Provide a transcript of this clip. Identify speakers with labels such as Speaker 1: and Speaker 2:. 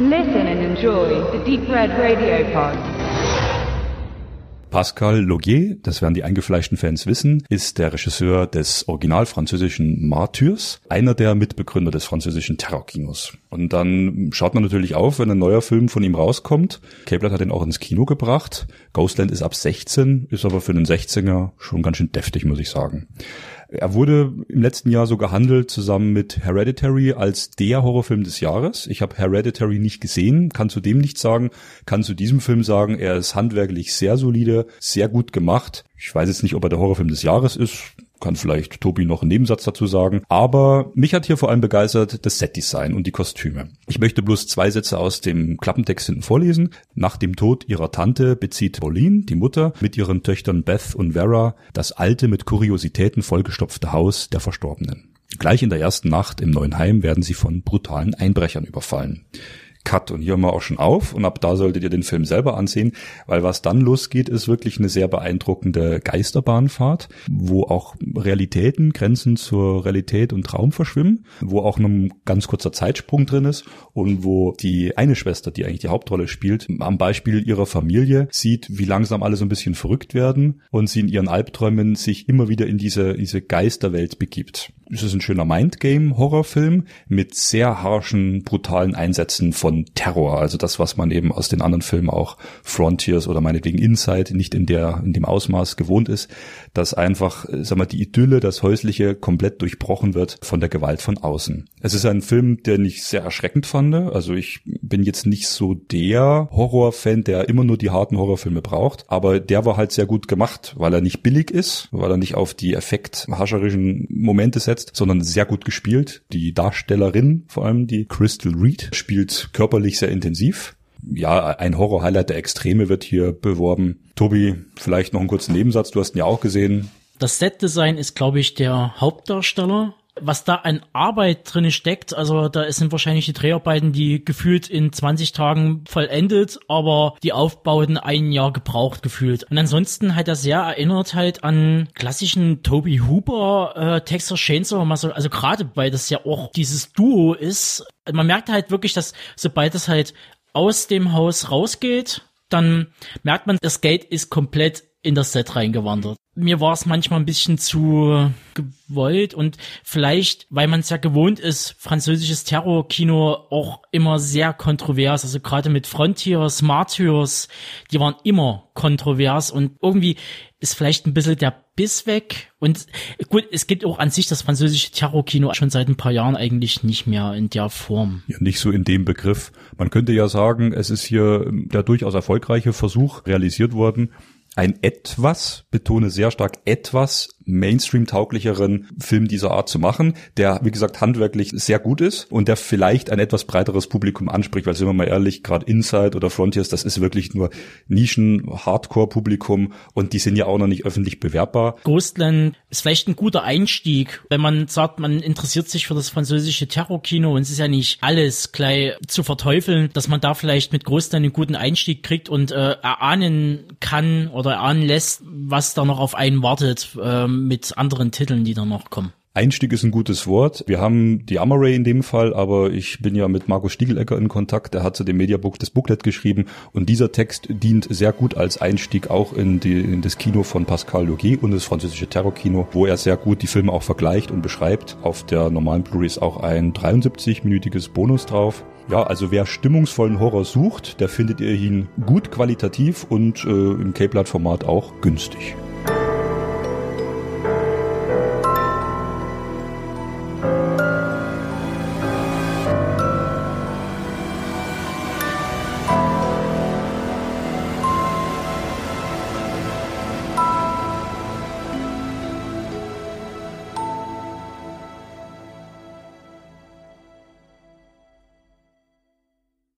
Speaker 1: Listen and enjoy the Deep Red Radio Pod.
Speaker 2: Pascal Logier, das werden die eingefleischten Fans wissen, ist der Regisseur des original französischen Martyrs, einer der Mitbegründer des französischen Terrorkinos. Und dann schaut man natürlich auf, wenn ein neuer Film von ihm rauskommt. Cablet hat ihn auch ins Kino gebracht. Ghostland ist ab 16, ist aber für einen 16er schon ganz schön deftig, muss ich sagen. Er wurde im letzten Jahr so gehandelt zusammen mit Hereditary als der Horrorfilm des Jahres. Ich habe Hereditary nicht gesehen, kann zu dem nichts sagen, kann zu diesem Film sagen, er ist handwerklich sehr solide, sehr gut gemacht. Ich weiß jetzt nicht, ob er der Horrorfilm des Jahres ist kann vielleicht Tobi noch einen Nebensatz dazu sagen. Aber mich hat hier vor allem begeistert das Setdesign und die Kostüme. Ich möchte bloß zwei Sätze aus dem Klappentext hinten vorlesen. Nach dem Tod ihrer Tante bezieht Pauline, die Mutter, mit ihren Töchtern Beth und Vera das alte, mit Kuriositäten vollgestopfte Haus der Verstorbenen. Gleich in der ersten Nacht im neuen Heim werden sie von brutalen Einbrechern überfallen. Cut. Und hier haben wir auch schon auf. Und ab da solltet ihr den Film selber ansehen, weil was dann losgeht, ist wirklich eine sehr beeindruckende Geisterbahnfahrt, wo auch Realitäten, Grenzen zur Realität und Traum verschwimmen, wo auch ein ganz kurzer Zeitsprung drin ist und wo die eine Schwester, die eigentlich die Hauptrolle spielt, am Beispiel ihrer Familie sieht, wie langsam alle so ein bisschen verrückt werden und sie in ihren Albträumen sich immer wieder in diese, diese Geisterwelt begibt. Es ist ein schöner Mindgame-Horrorfilm mit sehr harschen, brutalen Einsätzen von Terror. Also das, was man eben aus den anderen Filmen auch Frontiers oder meinetwegen Inside nicht in der, in dem Ausmaß gewohnt ist, dass einfach, sag mal, die Idylle, das Häusliche komplett durchbrochen wird von der Gewalt von außen. Es ist ein Film, den ich sehr erschreckend fand. Also ich bin jetzt nicht so der Horrorfan, der immer nur die harten Horrorfilme braucht, aber der war halt sehr gut gemacht, weil er nicht billig ist, weil er nicht auf die effekthascherischen Momente setzt, umgesetzt, sondern sehr gut gespielt. Die Darstellerin, vor allem die Crystal Reed, spielt körperlich sehr intensiv. Ja, ein Horror-Highlight der Extreme wird hier beworben. Tobi, vielleicht noch einen kurzen Nebensatz. Du hast ihn ja auch gesehen.
Speaker 3: Das Set-Design ist, glaube ich, der Hauptdarsteller was da an Arbeit drin steckt, also da sind wahrscheinlich die Dreharbeiten, die gefühlt in 20 Tagen vollendet, aber die Aufbauten ein Jahr gebraucht gefühlt. Und ansonsten hat er sehr erinnert halt an klassischen Toby Hooper, äh, Texas Chainsaw Massacre, also gerade weil das ja auch dieses Duo ist. Man merkt halt wirklich, dass sobald es halt aus dem Haus rausgeht, dann merkt man, das Geld ist komplett in das Set reingewandert. Mir war es manchmal ein bisschen zu gewollt und vielleicht, weil man es ja gewohnt ist, französisches Terrorkino auch immer sehr kontrovers, also gerade mit Frontiers, Martyrs, die waren immer kontrovers und irgendwie ist vielleicht ein bisschen der Biss weg und gut, es gibt auch an sich das französische Terrorkino schon seit ein paar Jahren eigentlich nicht mehr in der Form.
Speaker 2: Ja, nicht so in dem Begriff. Man könnte ja sagen, es ist hier der durchaus erfolgreiche Versuch realisiert worden, ein etwas, betone sehr stark etwas Mainstream-tauglicheren Film dieser Art zu machen, der, wie gesagt, handwerklich sehr gut ist und der vielleicht ein etwas breiteres Publikum anspricht, weil sind wir mal ehrlich, gerade Inside oder Frontiers, das ist wirklich nur Nischen-Hardcore-Publikum und die sind ja auch noch nicht öffentlich bewerbbar.
Speaker 3: Ghostland ist vielleicht ein guter Einstieg, wenn man sagt, man interessiert sich für das französische Terrorkino und es ist ja nicht alles gleich zu verteufeln, dass man da vielleicht mit Ghostland einen guten Einstieg kriegt und äh, erahnen kann oder erahnen lässt, was da noch auf einen wartet. Ähm, mit anderen Titeln, die dann noch kommen.
Speaker 2: Einstieg ist ein gutes Wort. Wir haben die Amaray in dem Fall, aber ich bin ja mit Markus Stiegelecker in Kontakt. Der hat zu dem Mediabook das Booklet geschrieben und dieser Text dient sehr gut als Einstieg auch in, die, in das Kino von Pascal Logier und das französische Terrorkino, wo er sehr gut die Filme auch vergleicht und beschreibt. Auf der normalen Blu-ray ist auch ein 73-minütiges Bonus drauf. Ja, also wer stimmungsvollen Horror sucht, der findet ihr ihn gut qualitativ und äh, im K-Blood-Format auch günstig.